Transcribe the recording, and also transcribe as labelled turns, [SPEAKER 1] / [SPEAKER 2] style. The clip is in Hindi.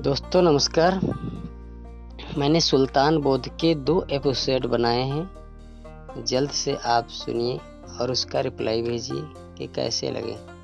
[SPEAKER 1] दोस्तों, नमस्कार। मैंने सुल्तान बोध के दो एपिसोड बनाए हैं। जल्द से आप सुनिए और उसका रिप्लाई भेजिए कि कैसे लगे।